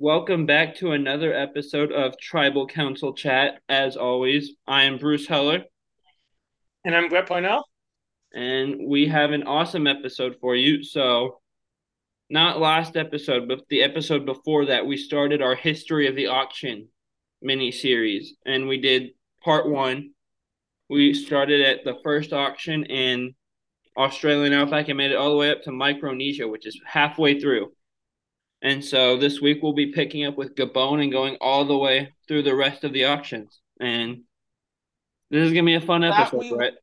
Welcome back to another episode of Tribal Council Chat. As always, I am Bruce Heller. And I'm Brett Parnell. And we have an awesome episode for you. So, not last episode, but the episode before that, we started our History of the Auction mini series. And we did part one. We started at the first auction in Australia. Now, if I can make it all the way up to Micronesia, which is halfway through. And so this week we'll be picking up with Gabon and going all the way through the rest of the auctions. And this is gonna be a fun episode, we, Brett.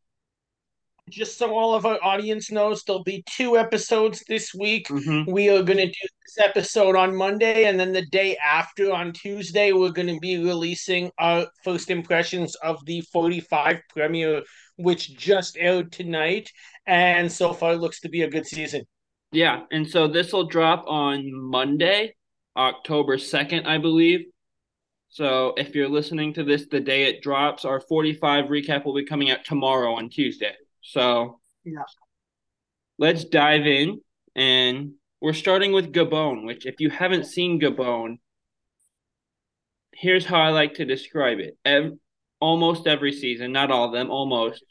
Just so all of our audience knows, there'll be two episodes this week. Mm-hmm. We are gonna do this episode on Monday, and then the day after on Tuesday, we're gonna be releasing our first impressions of the 45 premiere, which just aired tonight, and so far looks to be a good season. Yeah, and so this will drop on Monday, October 2nd, I believe. So if you're listening to this the day it drops, our 45 recap will be coming out tomorrow on Tuesday. So yeah. Let's dive in and we're starting with Gabon, which if you haven't seen Gabon, here's how I like to describe it. Ev- almost every season, not all of them, almost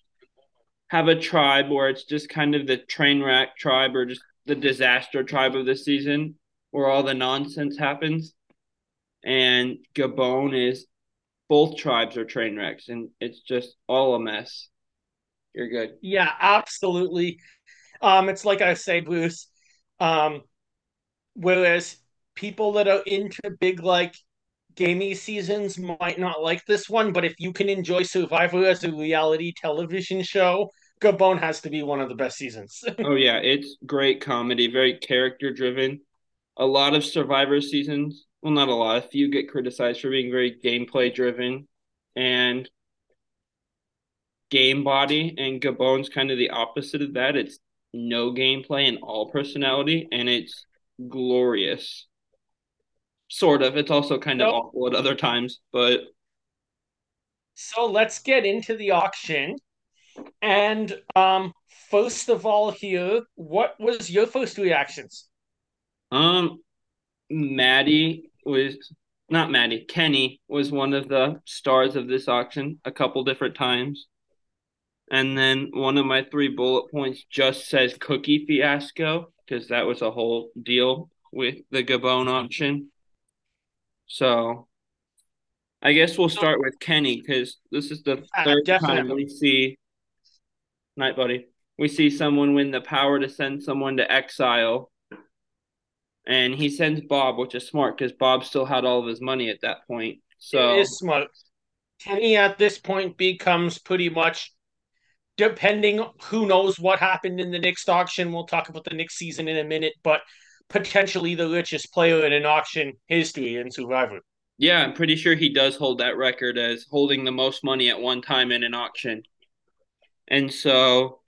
have a tribe where it's just kind of the train wreck tribe or just the disaster tribe of the season where all the nonsense happens. And Gabon is both tribes are train wrecks and it's just all a mess. You're good. Yeah, absolutely. Um, it's like I say, Bruce. Um, whereas people that are into big like gaming seasons might not like this one, but if you can enjoy Survivor as a reality television show, Gabon has to be one of the best seasons. oh yeah, it's great comedy, very character driven. A lot of Survivor seasons, well, not a lot. A few get criticized for being very gameplay driven and game body, and Gabon's kind of the opposite of that. It's no gameplay and all personality, and it's glorious. Sort of. It's also kind of awful at other times, but. So let's get into the auction. And um, first of all, here, what was your first reactions? Um, Maddie was not Maddie. Kenny was one of the stars of this auction a couple different times. And then one of my three bullet points just says cookie fiasco because that was a whole deal with the Gabon auction. So I guess we'll start with Kenny because this is the third uh, time we see Night, buddy. We see someone win the power to send someone to exile. And he sends Bob, which is smart because Bob still had all of his money at that point. So it is smart. Kenny at this point becomes pretty much depending who knows what happened in the next auction. We'll talk about the next season in a minute, but potentially the richest player in an auction history in Survivor. Yeah, I'm pretty sure he does hold that record as holding the most money at one time in an auction. And so,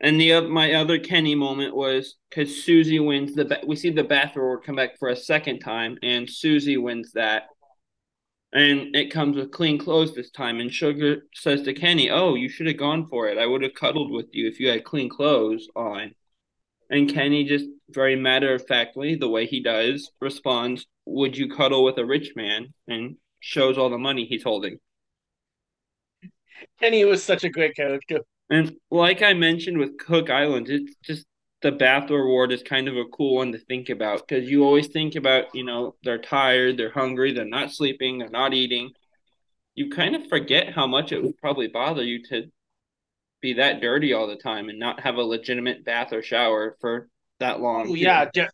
and the my other Kenny moment was because Susie wins the we see the bathroom come back for a second time, and Susie wins that, and it comes with clean clothes this time. And Sugar says to Kenny, "Oh, you should have gone for it. I would have cuddled with you if you had clean clothes on." And Kenny just very matter of factly, the way he does, responds, "Would you cuddle with a rich man?" and shows all the money he's holding. Kenny was such a great character. And like I mentioned with Cook Island, it's just the Bathor Ward is kind of a cool one to think about because you always think about, you know, they're tired, they're hungry, they're not sleeping, they're not eating. You kind of forget how much it would probably bother you to be that dirty all the time and not have a legitimate bath or shower for that long. Yeah, de-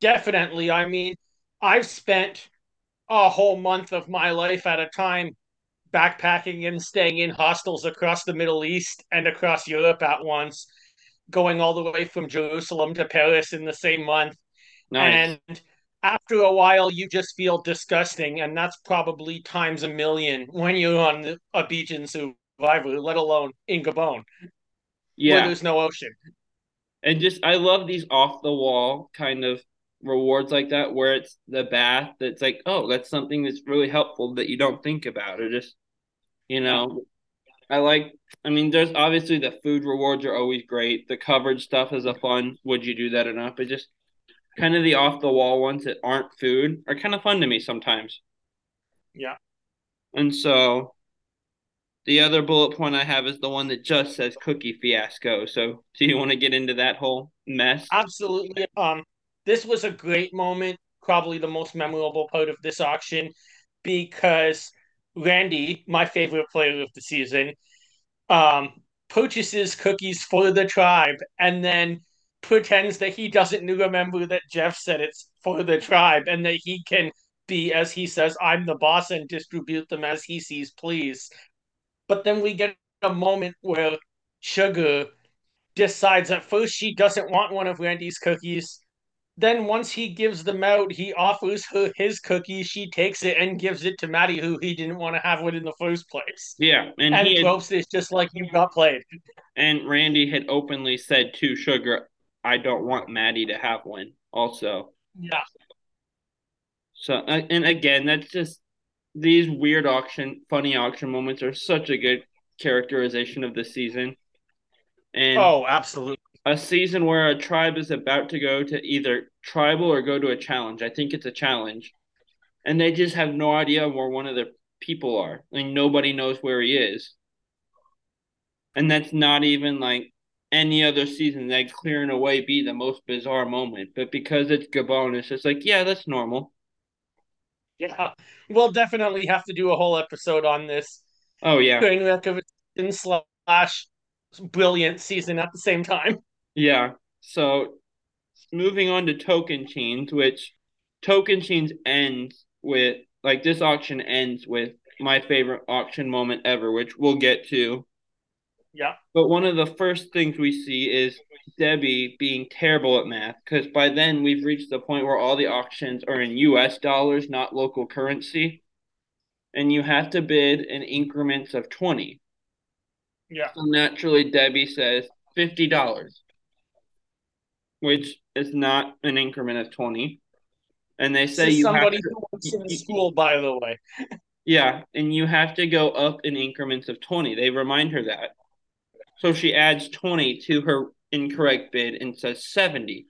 definitely. I mean, I've spent a whole month of my life at a time backpacking and staying in hostels across the Middle East and across Europe at once, going all the way from Jerusalem to Paris in the same month. Nice. And after a while, you just feel disgusting, and that's probably times a million when you're on a beach in Survivor, let alone in Gabon, yeah, where there's no ocean. And just, I love these off the wall kind of rewards like that where it's the bath that's like oh that's something that's really helpful that you don't think about or just you know i like i mean there's obviously the food rewards are always great the coverage stuff is a fun would you do that enough but just kind of the off the wall ones that aren't food are kind of fun to me sometimes. Yeah. And so the other bullet point I have is the one that just says cookie fiasco. So do you want to get into that whole mess? Absolutely. Um, this was a great moment, probably the most memorable part of this auction, because Randy, my favorite player of the season, um, purchases cookies for the tribe and then pretends that he doesn't remember that Jeff said it's for the tribe and that he can be, as he says, I'm the boss and distribute them as he sees please. But then we get a moment where Sugar decides at first she doesn't want one of Randy's cookies. Then once he gives them out, he offers her his cookie. She takes it and gives it to Maddie, who he didn't want to have one in the first place. Yeah, and, and he ropes is just like you got played. And Randy had openly said to Sugar, "I don't want Maddie to have one." Also, yeah. So uh, and again, that's just these weird auction, funny auction moments are such a good characterization of the season. And oh, absolutely. A season where a tribe is about to go to either tribal or go to a challenge. I think it's a challenge. And they just have no idea where one of their people are. Like nobody knows where he is. And that's not even like any other season that clearing away be the most bizarre moment. But because it's Gabon, it's just like, yeah, that's normal. Yeah, we'll definitely have to do a whole episode on this. Oh yeah, train wreck of slash brilliant season at the same time. Yeah. So moving on to Tocantins, which Tocantins ends with like this auction ends with my favorite auction moment ever, which we'll get to. Yeah. But one of the first things we see is Debbie being terrible at math because by then we've reached the point where all the auctions are in US dollars, not local currency. And you have to bid in increments of 20. Yeah. So naturally, Debbie says $50, which is not an increment of 20. And they say you somebody have to, who works in school, by the way. yeah, and you have to go up in increments of 20. They remind her that. So she adds 20 to her incorrect bid and says 70.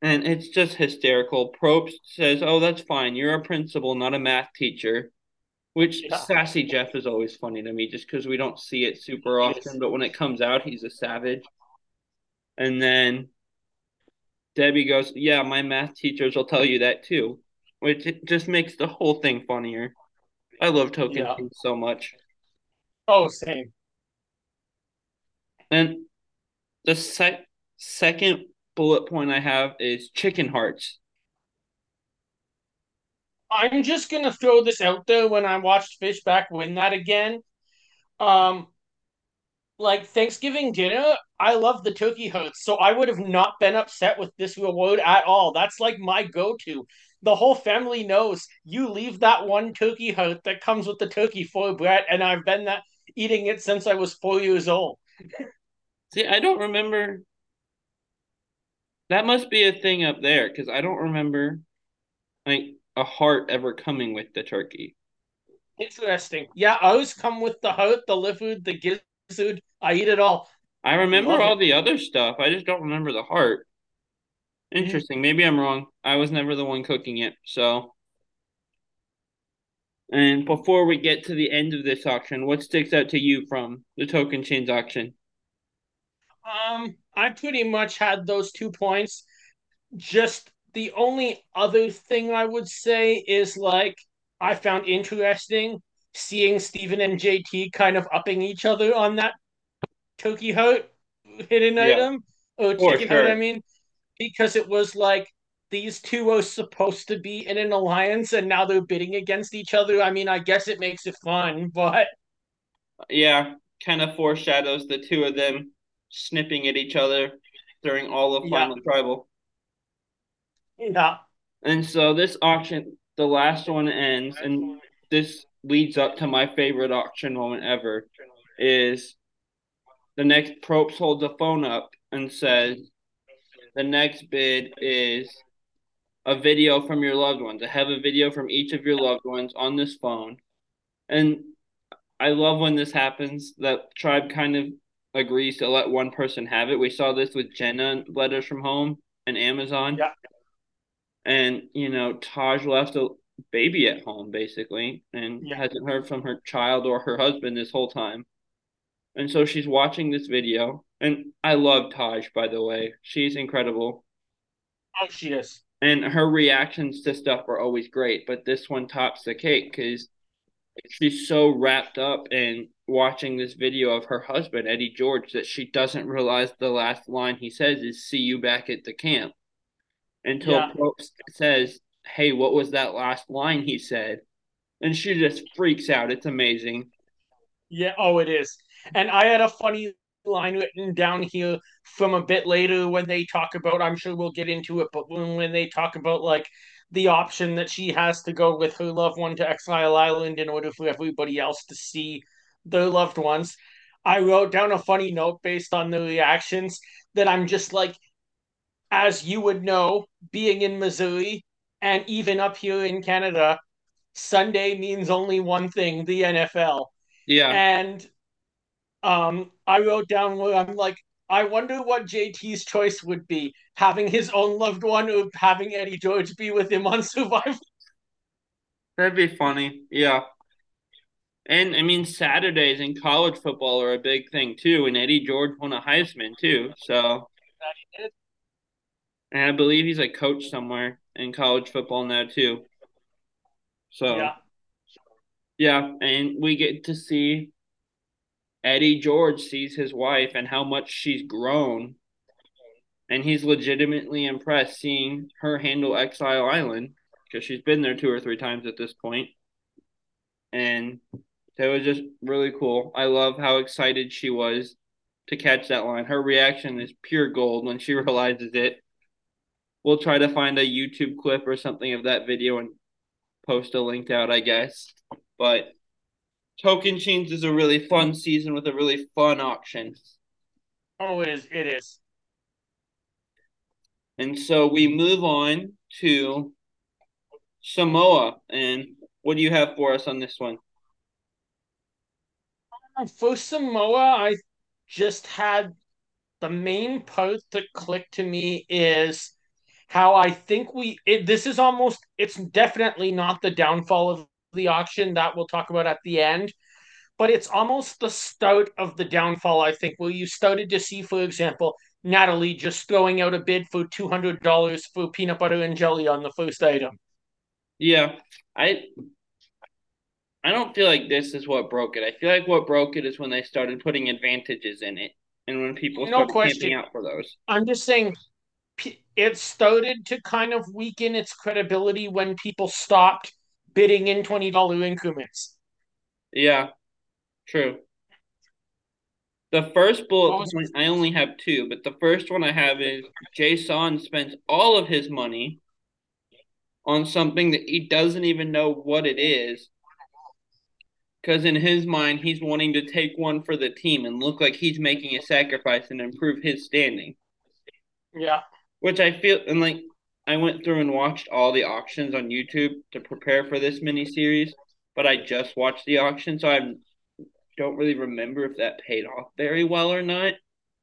And it's just hysterical. Probst says, Oh, that's fine. You're a principal, not a math teacher. Which yeah. sassy Jeff is always funny to me just because we don't see it super often. But when it comes out, he's a savage. And then Debbie goes, Yeah, my math teachers will tell you that too. Which it just makes the whole thing funnier. I love Token yeah. so much. Oh, same. And the sec- second bullet point I have is chicken hearts. I'm just gonna throw this out there when I watched Fishbach win that again. Um, like Thanksgiving dinner, I love the turkey hearts, so I would have not been upset with this reward at all. That's like my go-to. The whole family knows you leave that one turkey heart that comes with the turkey for Brett, and I've been that eating it since I was four years old. See, I don't remember. That must be a thing up there because I don't remember like a heart ever coming with the turkey. Interesting. Yeah, I always come with the heart, the liver, the gizzard. I eat it all. I remember Love all it. the other stuff. I just don't remember the heart. Interesting. Maybe I'm wrong. I was never the one cooking it. So, and before we get to the end of this auction, what sticks out to you from the Tocantins auction? Um, I pretty much had those two points. Just the only other thing I would say is like I found interesting seeing Stephen and JT kind of upping each other on that Toki Heart hidden yeah. item Oh, sure. I mean, because it was like these two are supposed to be in an alliance and now they're bidding against each other. I mean, I guess it makes it fun, but yeah, kind of foreshadows the two of them snipping at each other during all of Final yeah. Tribal. Yeah. And so this auction, the last one ends, and this leads up to my favorite auction moment ever. Is the next Probst holds a phone up and says, "The next bid is a video from your loved ones. I have a video from each of your loved ones on this phone." And I love when this happens. That tribe kind of agrees to let one person have it. We saw this with Jenna letters from home, and Amazon. Yeah. And, you know, Taj left a baby at home basically and Yeah. hasn't heard from her child or her husband this whole time. And so she's watching this video. And I love Taj, by the way. She's incredible. Oh, she is. And her reactions to stuff are always great. But this one tops the cake because she's so wrapped up in watching this video of her husband, Eddie George, that she doesn't realize the last line he says is, See you back at the camp. Until Yeah. Probst says, Hey, what was that last line he said? And she just freaks out. It's amazing. Yeah, oh, it is. And I had a funny line written down here from a bit later when they talk about, I'm sure we'll get into it, but when, when they talk about like the option that she has to go with her loved one to Exile Island in order for everybody else to see their loved ones. I wrote down a funny note based on the reactions that I'm just like, as you would know, being in Missouri and even up here in Canada, Sunday means only one thing the NFL. Yeah. And um, I wrote down where I'm like, I wonder what JT's choice would be having his own loved one or having Eddie George be with him on Survivor. That'd be funny. Yeah. And I mean, Saturdays in college football are a big thing too. And Eddie George won a Heisman too. So, and I believe he's a coach somewhere in college football now too. So, Yeah. yeah. And we get to see Eddie George sees his wife and how much she's grown. And he's legitimately impressed seeing her handle Exile Island because she's been there two or three times at this point. And that was just really cool. I love how excited she was to catch that line. Her reaction is pure gold when she realizes it. We'll try to find a YouTube clip or something of that video and post a link out, I guess. But Tocantins is a really fun season with a really fun auction. Oh, it is. It is. And so we move on to Samoa. And what do you have for us on this one? Uh, for Samoa, I just had the main post that clicked to me is how I think we it, this is almost it's definitely not the downfall of the auction that we'll talk about at the end, but it's almost the start of the downfall, I think, where you started to see, for example, Natalie just throwing out a bid for two hundred dollars for peanut butter and jelly on the first item. Yeah, I I don't feel like this is what broke it. I feel like what broke it is when they started putting advantages in it, and when people No started question. camping out for those. I'm just saying it started to kind of weaken its credibility when people stopped bidding in $20 increments. Yeah, true. The first bullet point, I only have two, but the first one I have is Jason spends all of his money on something that he doesn't even know what it is. Because in his mind, he's wanting to take one for the team and look like he's making a sacrifice and improve his standing. Yeah. Which I feel, and like, I went through and watched all the auctions on YouTube to prepare for this mini series, but I just watched the auction, so I don't really remember if that paid off very well or not.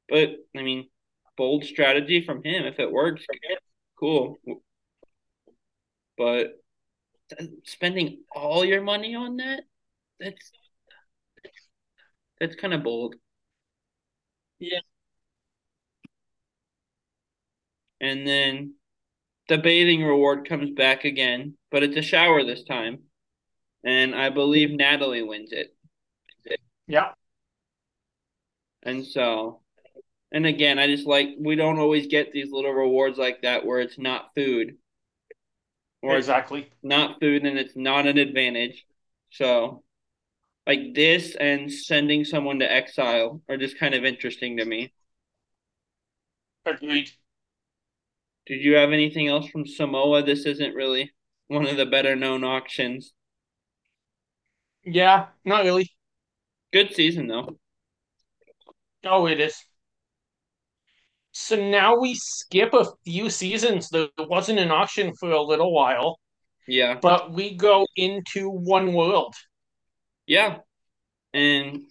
But I mean, bold strategy from him. If it works, cool. But spending all your money on that, that's that's kind of bold. Yeah. And then the bathing reward comes back again, but it's a shower this time. And I believe Natalie wins it. Yeah. And so, and again, I just like, we don't always get these little rewards like that where it's not food. Or Exactly. not food and it's not an advantage. So, like this and sending someone to exile are just kind of interesting to me. Agreed. Did you have anything else from Samoa? This isn't really one of the better known auctions. Yeah, not really. Good season though. Oh, it is. So now we skip a few seasons. There wasn't an auction for a little while, Yeah. but we go into One World. Yeah. And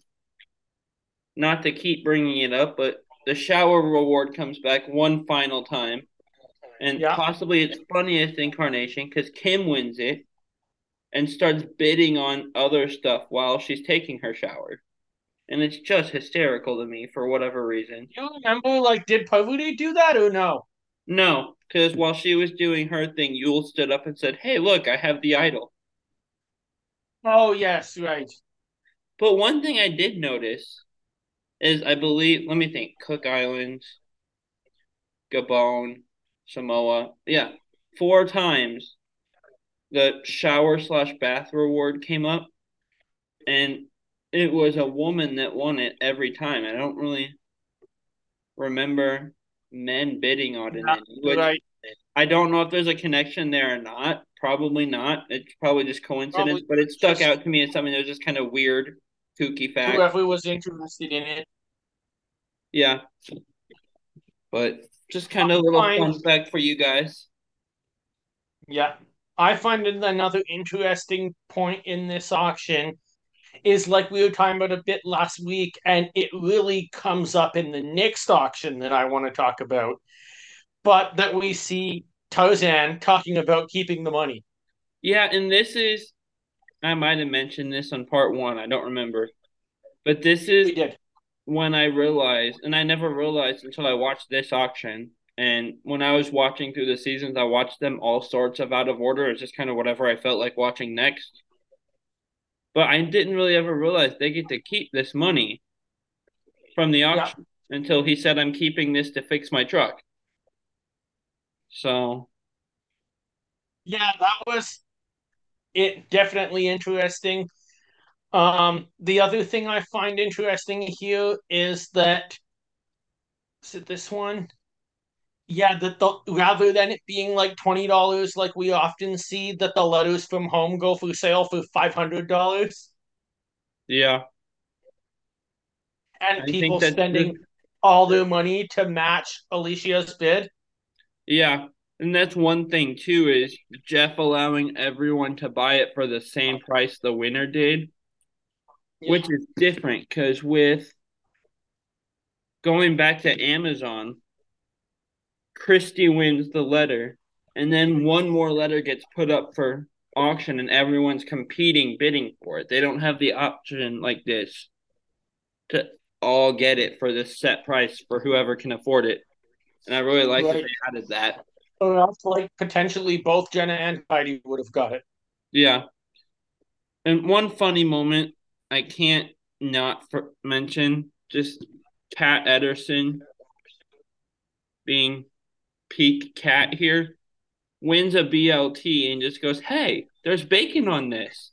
not to keep bringing it up, but the shower reward comes back one final time. And Yeah. possibly its funniest incarnation because Kim wins it and starts bidding on other stuff while she's taking her shower. And it's just hysterical to me for whatever reason. You remember, like, did Parvati do that or no? No, because while she was doing her thing, Yul stood up and said, Hey, look, I have the idol. Oh, yes, right. But one thing I did notice is I believe, let me think, Cook Islands, Gabon, Samoa. Yeah, four times the shower slash bath reward came up, and it was a woman that won it every time. I don't really remember men bidding on it. Which right. I don't know if there's a connection there or not. Probably not. It's probably just coincidence, Probably but it stuck out to me as something that was just kind of weird, kooky fact. Whoever was interested in it. Yeah. But just kind of a little Fine. fun fact for you guys. Yeah. I find another interesting point in this auction is like we were talking about a bit last week, and it really comes up in the next auction that I want to talk about. But that we see Tarzan talking about keeping the money. Yeah, and this is I might have mentioned this on part one, I don't remember. But this is We did. When I realized, and I never realized until I watched this auction. And when I was watching through the seasons, I watched them all sorts of out of order. It's just kind of whatever I felt like watching next. But I didn't really ever realize they get to keep this money from the auction until he said, I'm keeping this to fix my truck. So, Yeah, that was it definitely interesting. Um, the other thing I find interesting here is that is it this one? Yeah, that the rather than it being like twenty dollars like we often see, that the letters from home go for sale for five hundred dollars, yeah. and I people spending all their money to match Alicia's bid. Yeah, and that's one thing too is Jeff allowing everyone to buy it for the same price the winner did, which is different because with going back to Amazon, Christie wins the letter, and then one more letter gets put up for auction, and everyone's competing, bidding for it. They don't have the option like this to all get it for the set price for whoever can afford it. And I really like that Right. they added that. Or else, like potentially both Jenna and Heidi would have got it. Yeah. And one funny moment I can't not for- mention just Kat Edorsson being peak cat here wins a BLT and just goes, "Hey, there's bacon on this."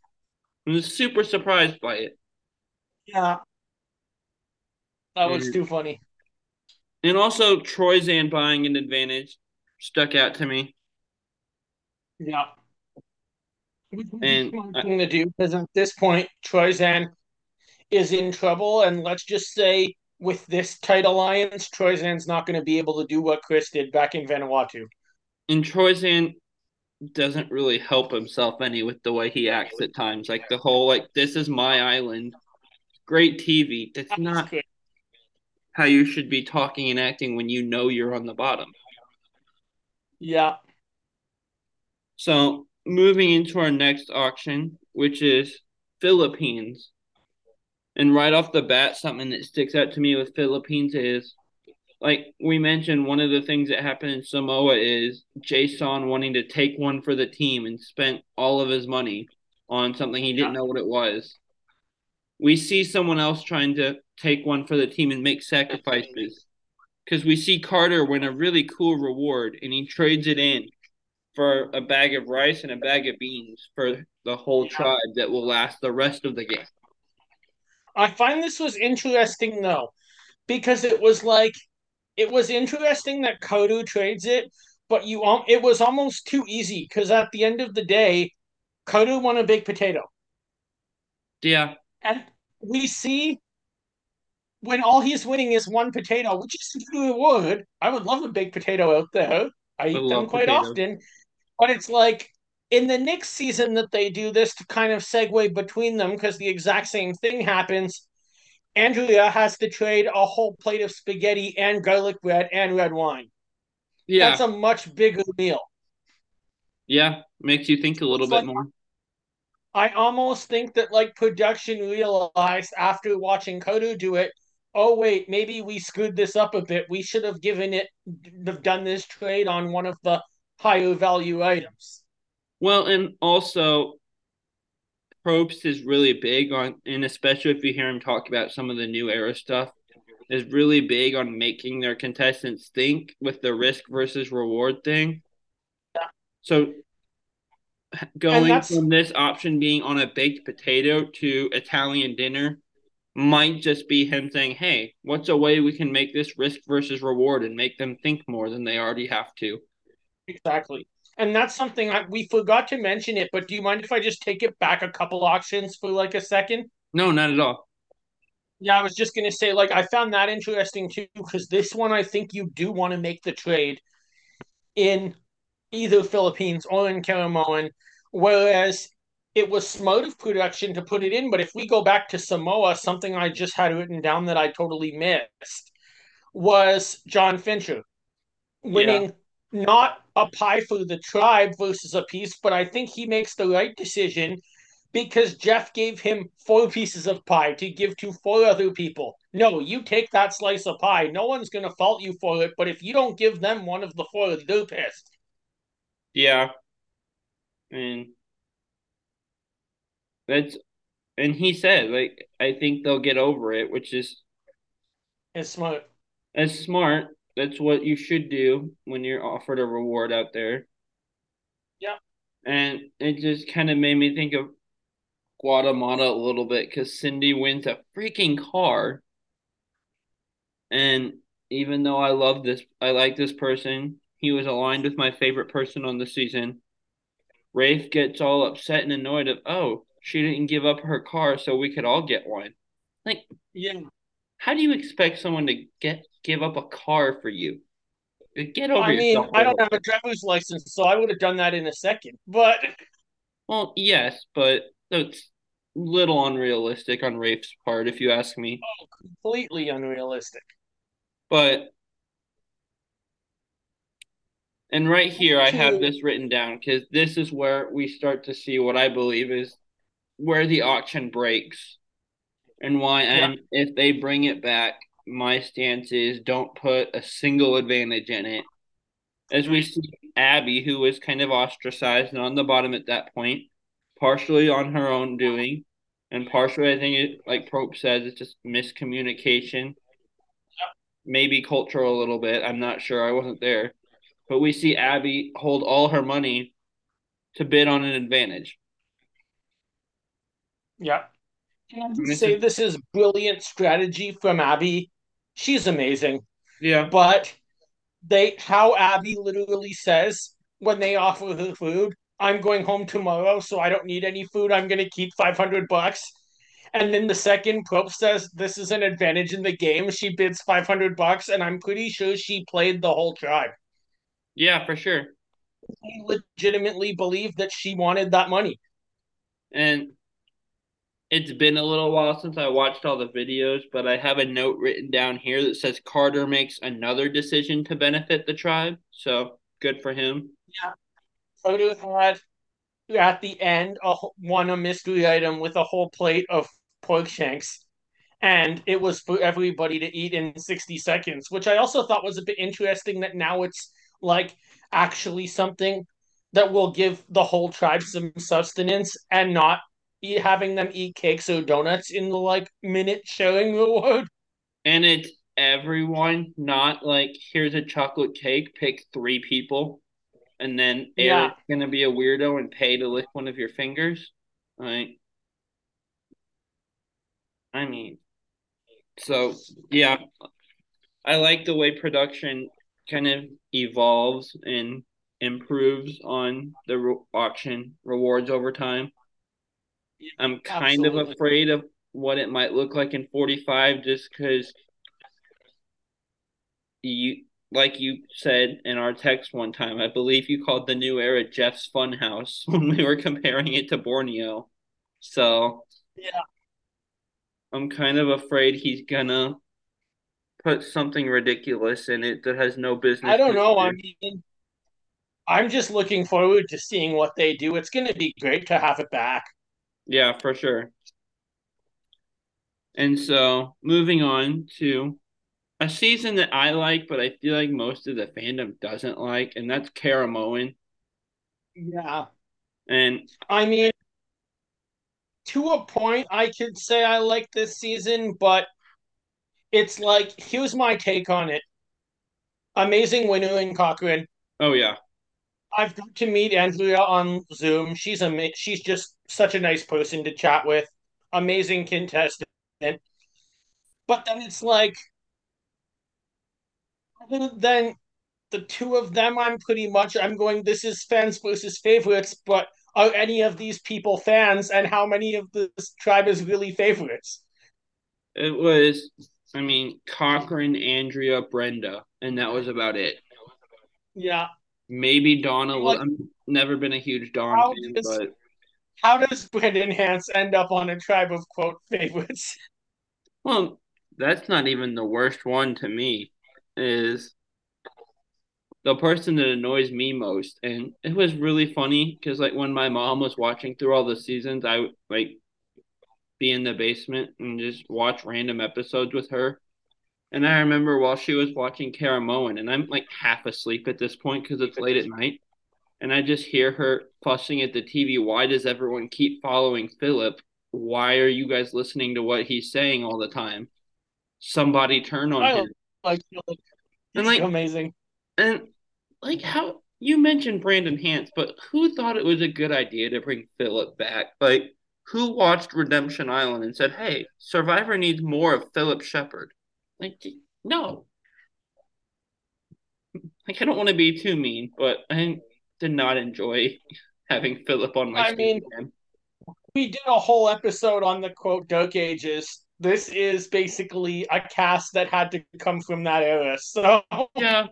I was super surprised by it. Yeah, that was Mhm. too funny. And also Troyzan buying an advantage stuck out to me. Yeah. Which was a And smart I- thing to do because at this point, Troyzan is in trouble, and let's just say with this tight alliance, Troyzan's not going to be able to do what Chris did back in Vanuatu. And Troyzan doesn't really help himself any with the way he acts at times. Like the whole like this is my island. Great TV. That's not good. how you should be talking and acting when you know you're on the bottom. Yeah. So moving into our next auction, which is Philippines. And right off the bat, something that sticks out to me with Philippines is like we mentioned, one of the things that happened in Samoa is Jason wanting to take one for the team and spent all of his money on something he didn't know what it was. We see someone else trying to take one for the team and make sacrifices. Because we see Carter win a really cool reward and he trades it in for a bag of rice and a bag of beans for the whole tribe that will last the rest of the game. I find this was interesting though, because it was like it was interesting that Carter trades it, but you um it was almost too easy because at the end of the day, Carter won a big potato. Yeah, And we see when all he's winning is one potato, which is a good reward. I would love a big potato out there. I eat them quite potatoes. often. But it's like in the next season that they do this to kind of segue between them because the exact same thing happens. Andrea has to trade a whole plate of spaghetti and garlic bread and red wine. Yeah. That's a much bigger meal. Yeah, makes you think a little It's bit like- more. I almost think that like production realized after watching Carter do it, oh wait, maybe we screwed this up a bit. We should have given it have done this trade on one of the higher value items. Well, and also Probst is really big on, and especially if you hear him talk about some of the new era stuff, is really big on making their contestants think with the risk versus reward thing. Yeah. So going from this option being on a baked potato to Italian dinner might just be him saying, "Hey, what's a way we can make this risk versus reward and make them think more than they already have to?" Exactly. And that's something I, we forgot to mention it, but do you mind if I just take it back a couple auctions for like a second? No, not at all. Yeah, I was just gonna say, like, I found that interesting too, because this one I think you do want to make the trade in either Philippines or in Caramoan, whereas it was smart of production to put it in. But if we go back to Samoa, something I just had written down that I totally missed was John Fincher winning not a pie for the tribe versus a piece, but I think he makes the right decision because Jeff gave him four pieces of pie to give to four other people. No, you take that slice of pie. No one's going to fault you for it, but if you don't give them one of the four, they're pissed. Yeah. And that's and he said like I think they'll get over it, which is It's smart. It's smart. That's what you should do when you're offered a reward out there. Yeah. And it just kind of made me think of Guatemala a little bit because Cindy wins a freaking car. And even though I love this, I like this person, he was aligned with my favorite person on the season. Rafe gets all upset and annoyed of, oh, she didn't give up her car so we could all get one. Like, Yeah. How do you expect someone to get give up a car for you? Get over I mean, yourself. I don't have a driver's license, so I would have done that in a second. But Well, yes, but it's little unrealistic on Rafe's part, if you ask me. Oh, completely unrealistic. But and right here, I have this written down because this is where we start to see what I believe is where the auction breaks and why. And if they bring it back, my stance is don't put a single advantage in it. As we see Abby, who was kind of ostracized and on the bottom at that point, partially on her own doing, and partially, I think, it, like Probst says, it's just miscommunication, maybe cultural a little bit. I'm not sure. I wasn't there. But we see Abby hold all her money to bid on an advantage. Yeah. I say this is brilliant strategy from Abby? She's amazing. Yeah. But they how Abby literally says when they offer her food, I'm going home tomorrow, so I don't need any food. I'm gonna keep five hundred bucks. And then the second Probst says this is an advantage in the game, she bids five hundred bucks, and I'm pretty sure she played the whole tribe. Yeah, for sure. He legitimately believed that she wanted that money. And it's been a little while since I watched all the videos, but I have a note written down here that says Carter makes another decision to benefit the tribe. So good for him. Yeah. Carter had at the end a, won a mystery item with a whole plate of pork shanks, and it was for everybody to eat in sixty seconds. Which I also thought was a bit interesting that now it's like actually something that will give the whole tribe some sustenance and not eat, having them eat cakes or donuts in the like minute sharing reward. And it's everyone, not like here's a chocolate cake, pick three people, and then Yeah. Eric's gonna be a weirdo and pay to lick one of your fingers. Right. I mean so yeah. I like the way production kind of evolves and improves on the re- auction rewards over time. I'm kind of afraid of what it might look like in 45 just because you like you said in our text one time i believe you called the new era jeff's funhouse when we were comparing it to borneo so Yeah. i'm kind of afraid he's gonna put something ridiculous in it that has no business. I don't know. I mean, I'm just looking forward to seeing what they do. It's going to be great to have it back. Yeah, for sure. And so, moving on to a season that I like, but I feel like most of the fandom doesn't like, and that's Caramoan. Yeah. And I mean, to a point, I could say I like this season, but it's like, here's my take on it. Amazing Winnow Cochran. Oh, yeah. I've got to meet Andrea on Zoom. She's a she's just such a nice person to chat with. Amazing contestant. But then it's like then the two of them I'm pretty much I'm going this is fans versus favorites, but are any of these people fans and how many of this tribe is really favorites? It was I mean Cochran, Andrea, Brenda, and that was about it. Yeah. Maybe Donna. Like, I've never been a huge Donna fan, does, but how does Brandon Hantz end up on a tribe of quote favorites? Well, that's not even the worst one to me. Is the person that annoys me most, and it was really funny because like when my mom was watching through all the seasons, I would like be in the basement and just watch random episodes with her and I remember while she was watching Caramoan, and I'm like half asleep at this point because it's late at night, and I just hear her fussing at the TV. Why does everyone keep following Philip? Why are you guys listening to what he's saying all the time? Somebody turn on I him. Like and like amazing. And like how you mentioned Brandon Hantz, but who thought it was a good idea to bring Philip back? Like who watched Redemption Island and said, "Hey, Survivor needs more of Phillip Sheppard"? Like, no. Like, I don't want to be too mean, but I did not enjoy having Philip on my. I mean, again. we did a whole episode on the quote Dark Ages. This is basically a cast that had to come from that era. So yeah,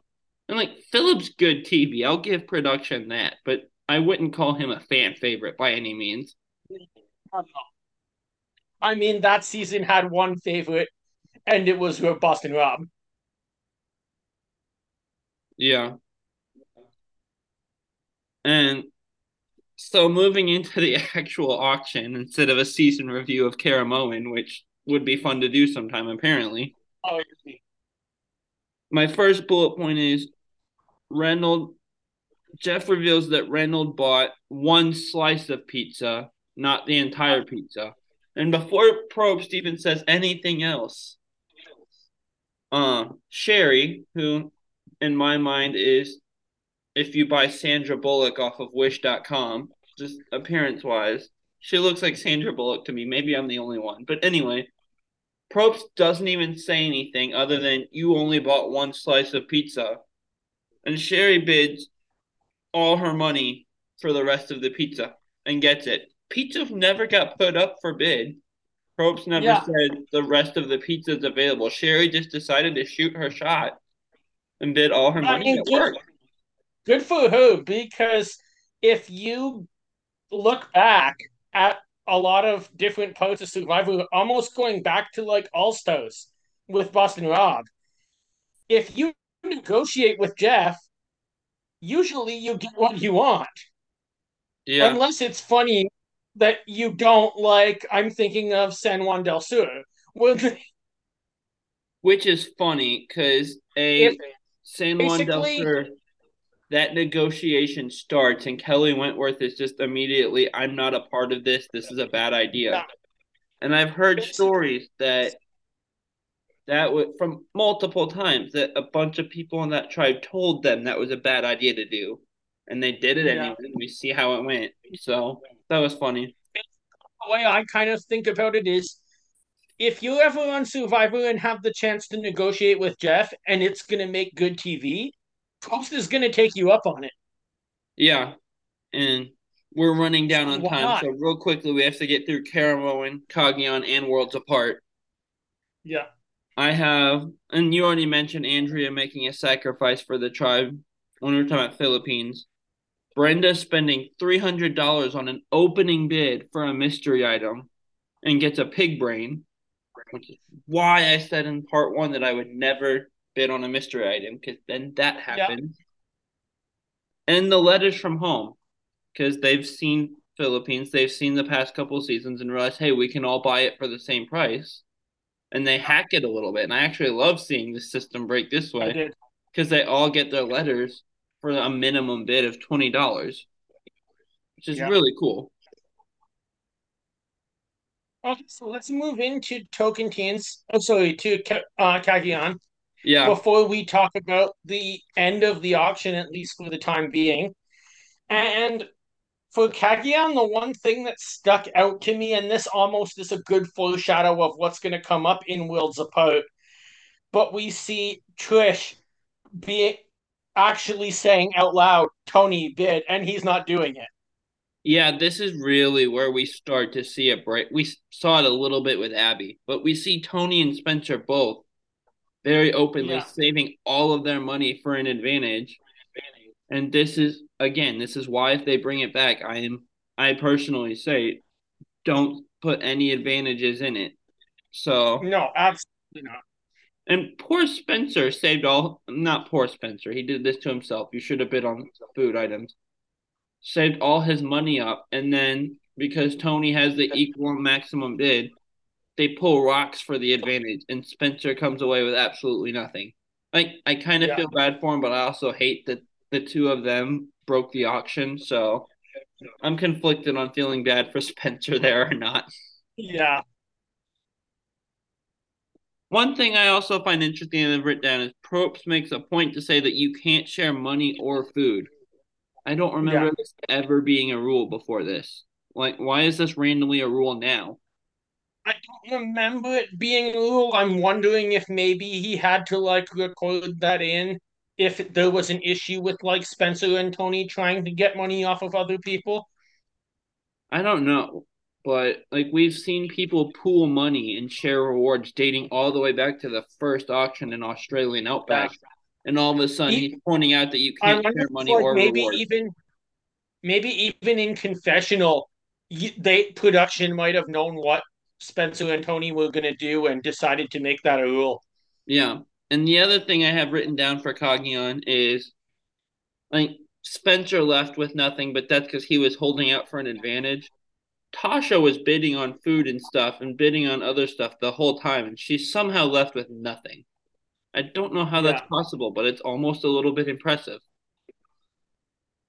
and like Philip's good TV. I'll give production that, but I wouldn't call him a fan favorite by any means. I mean, that season had one favorite, and it was Boston Rob. Yeah. And so moving into the actual auction instead of a season review of Caramoan, which would be fun to do sometime apparently. Oh, my first bullet point is Reynolds Jeff reveals that Reynolds bought one slice of pizza, not the entire pizza. And before Probst even says anything else, uh, Sherry, who in my mind is if you buy Sandra Bullock off of Wish.com, just appearance wise, she looks like Sandra Bullock to me. Maybe I'm the only one. But anyway, Probst doesn't even say anything other than you only bought one slice of pizza. And Sherry bids all her money for the rest of the pizza and gets it. Pizza never got put up for bid. Probst never yeah. said the rest of the pizza is available. Sherry just decided to shoot her shot and did all her money I mean, at good, work. Good for her because if you look back at a lot of different parts of Survivor, almost going back to like All Stars with Boston Rob, if you negotiate with Jeff, usually you get what you want. Yeah. Unless it's funny that you don't like. I'm thinking of San Juan del Sur, which is funny because a if, San Juan del Sur that negotiation starts and Kelly Wentworth is just immediately, I'm not a part of this. This is a bad idea. Yeah. And I've heard stories that that would from multiple times that a bunch of people in that tribe told them that was a bad idea to do, and they did it yeah. anyway. And we see how it went. So that was funny. The way I kind of think about it is if you ever on Survivor and have the chance to negotiate with Jeff and it's going to make good TV, Probst is going to take you up on it. Yeah. And we're running down on Why time. Not? So, real quickly, we have to get through Caramoan, Cagayan, and Worlds Apart. Yeah. I have, and you already mentioned Andrea making a sacrifice for the tribe when we were talking about Philippines. Brenda spending $300 on an opening bid for a mystery item and gets a pig brain. which is why I said in part one that I would never bid on a mystery item because then that happens. And the letters from home because they've seen Philippines, they've seen the past couple seasons and realized, hey, we can all buy it for the same price. And they hack it a little bit. And I actually love seeing the system break this way because they all get their letters for a minimum bid of $20, which is yeah. really cool. Okay, so let's move into Tocantins. Oh, sorry, to uh, Cagayan. Yeah. Before we talk about the end of the auction, at least for the time being. And for Cagayan, the one thing that stuck out to me, and this almost is a good foreshadow of what's going to come up in Worlds Apart, but we see Trish be actually saying out loud, Tony bid, and he's not doing it. Yeah, this is really where we start to see a break. We saw it a little bit with Abby, but we see Tony and Spencer both very openly yeah. saving all of their money for an advantage. And this is again, this is why if they bring it back, I am I personally say don't put any advantages in it. So No, absolutely not. And poor Spencer saved all not poor Spencer, he did this to himself. You should have bid on food items saved all his money up, and then because Tony has the equal maximum bid, they pull rocks for the advantage, and Spencer comes away with absolutely nothing. Like I kind of yeah. feel bad for him, but I also hate that the two of them broke the auction. So I'm conflicted on feeling bad for Spencer there or not. Yeah. One thing I also find interesting and I've written down is Probst makes a point to say that you can't share money or food. I don't remember yeah. this ever being a rule before this. Like, why is this randomly a rule now? I don't remember it being a rule. I'm wondering if maybe he had to like record that in if there was an issue with like Spencer and Tony trying to get money off of other people. I don't know, but like we've seen people pool money and share rewards dating all the way back to the first auction in Australian Outback. And all of a sudden he, he's pointing out that you can't share money like or maybe reward. even maybe even in confessional they production might have known what Spencer and Tony were going to do and decided to make that a rule. Yeah. And the other thing I have written down for Cagayan is like Spencer left with nothing, but that's because he was holding out for an advantage. Tasha was bidding on food and stuff and bidding on other stuff the whole time, and she somehow left with nothing. I don't know how yeah. that's possible, but it's almost a little bit impressive.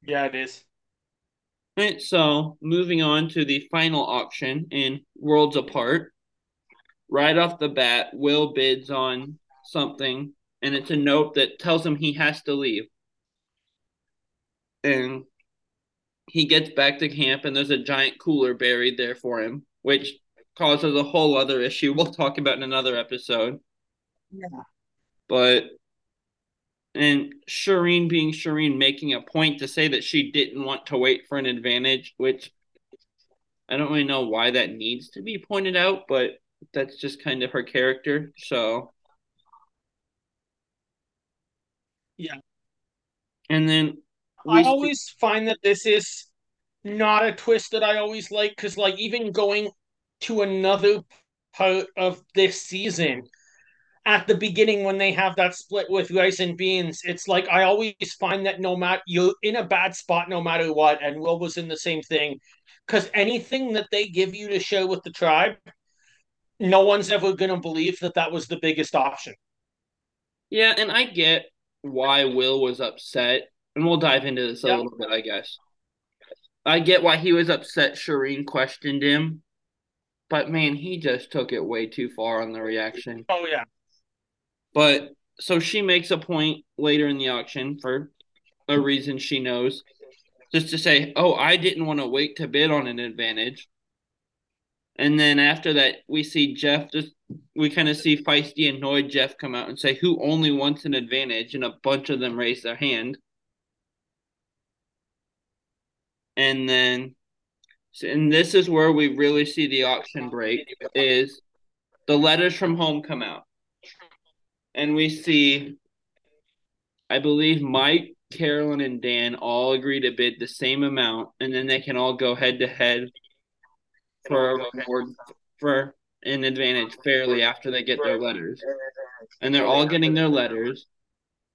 Yeah, it is. Right, so moving on to the final auction in Worlds Apart. Right off the bat, Will bids on something, and it's a note that tells him he has to leave. And he gets back to camp, and there's a giant cooler buried there for him, which causes a whole other issue we'll talk about in another episode. Yeah. But and Shirin being Shirin making a point to say that she didn't want to wait for an advantage, which I don't really know why that needs to be pointed out, but that's just kind of her character. So Yeah. And then I always find that this is not a twist that I always like because like even going to another part of this season at the beginning when they have that split with rice and beans, it's like I always find that no matter you're in a bad spot no matter what, and Will was in the same thing. Because anything that they give you to share with the tribe, no one's ever gonna believe that that was the biggest option. Yeah, and I get why Will was upset, and we'll dive into this a yep. little bit, I guess. I get why he was upset. Shirin questioned him, but man, he just took it way too far on the reaction. Oh yeah. But so she makes a point later in the auction for a reason she knows, just to say, "Oh, I didn't want to wait to bid on an advantage." And then after that, we see Jeff just we kind of see feisty annoyed Jeff come out and say, "Who only wants an advantage?" And a bunch of them raise their hand. And then, and this is where we really see the auction break is the letters from home come out and we see, I believe Mike, Carolyn, and Dan all agree to bid the same amount, and then they can all go head to head for for an advantage fairly after they get their letters. And they're all getting their letters.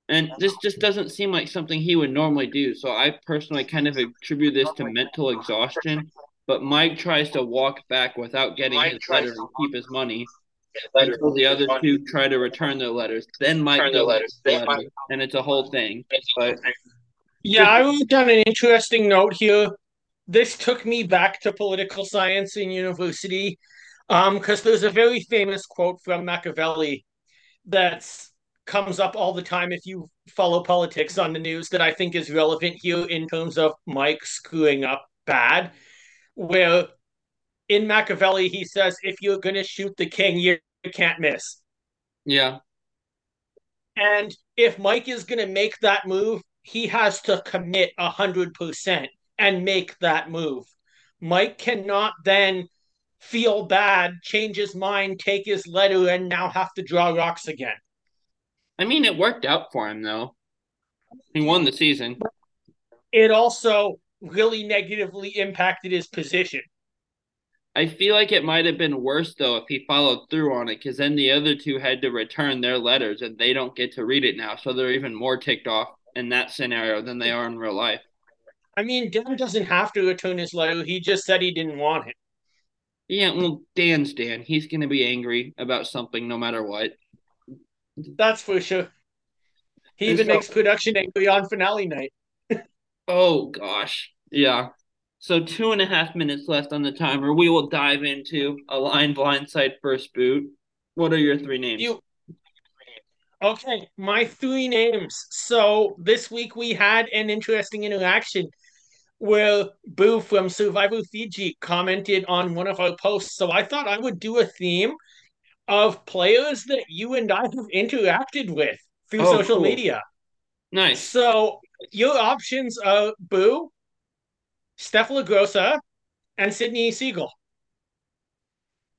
And this just doesn't seem like something he would normally do. So I personally kind of attribute this to mental exhaustion. But Mike tries to walk back without getting his letter and keep his money until the other two try to return their letters. Then Mike their letters, letter, and it's a whole thing. But yeah, I wrote down an interesting note here. This took me back to political science in university, because um, there's a very famous quote from Machiavelli that's comes up all the time if you follow politics on the news that I think is relevant here in terms of Mike screwing up bad. Where in Machiavelli he says, if you're going to shoot the king, you, can't miss. Yeah. And if Mike is going to make that move, he has to commit a hundred percent and make that move. Mike cannot then feel bad, change his mind, take his letter, and now have to draw rocks again. I mean, it worked out for him though. He won the season. It also really negatively impacted his position. I feel like it might have been worse though if he followed through on it, because then the other two had to return their letters and they don't get to read it now, so they're even more ticked off in that scenario than they are in real life. I mean, Dan doesn't have to return his letter. He just said he didn't want it. Yeah, well, Dan's Dan. He's going to be angry about something no matter what. That's for sure. He even so, makes production angry on finale night. oh gosh, yeah. So two and a half minutes left on the timer. We will dive into Align blindside first boot. What are your three names? You. Okay, my three names. So this week we had an interesting interaction where Boo from Survivor Fiji commented on one of our posts. So I thought I would do a theme of players that you and I have interacted with through oh, social cool. media. Nice. So your options are Boo, Steph LaGrossa, and Sydney Segal.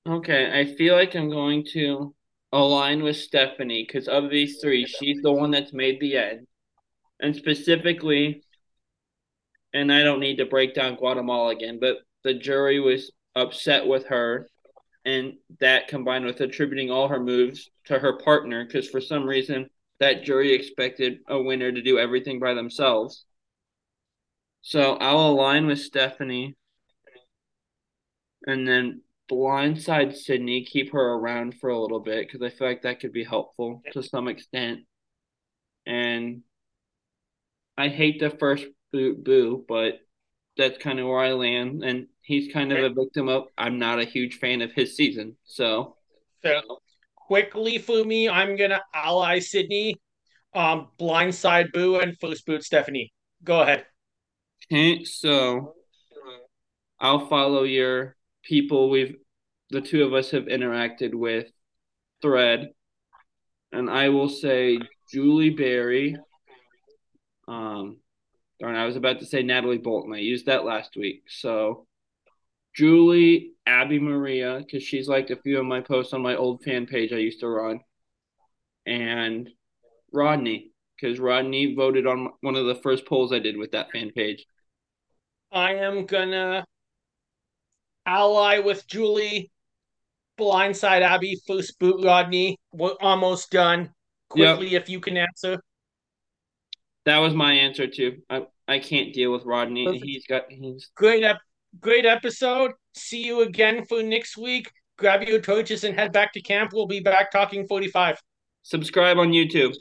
Okay, I feel like I'm going to align with Stephanie because of these three, she's the one that's made the end. And specifically, and I don't need to break down Guatemala again, but the jury was upset with her and that combined with attributing all her moves to her partner because for some reason that jury expected a winner to do everything by themselves. So I'll align with Stephanie and then blindside Sydney, keep her around for a little bit because I feel like that could be helpful to some extent. And I hate the first boo, boo but that's kind of where I land. And he's kind of a victim of I'm not a huge fan of his season. So, so quickly for me, I'm gonna ally Sydney, um, blindside Boo, and first boot Stephanie. Go ahead. Okay, so I'll follow your people we've the two of us have interacted with thread. And I will say Julie Berry. Um darn, I was about to say Natalie Bolton. I used that last week. So Julie, Abi-Maria, because she's liked a few of my posts on my old fan page I used to run, and Rodney, because Rodney voted on one of the first polls I did with that fan page. I am gonna ally with Julie, blindside Abby, first boot Rodney. We're almost done. Quickly, yep. if you can answer. That was my answer too. I I can't deal with Rodney. Perfect. He's got he's great. Ep- great episode. See you again for next week. Grab your torches and head back to camp. We'll be back talking 45. Subscribe on YouTube.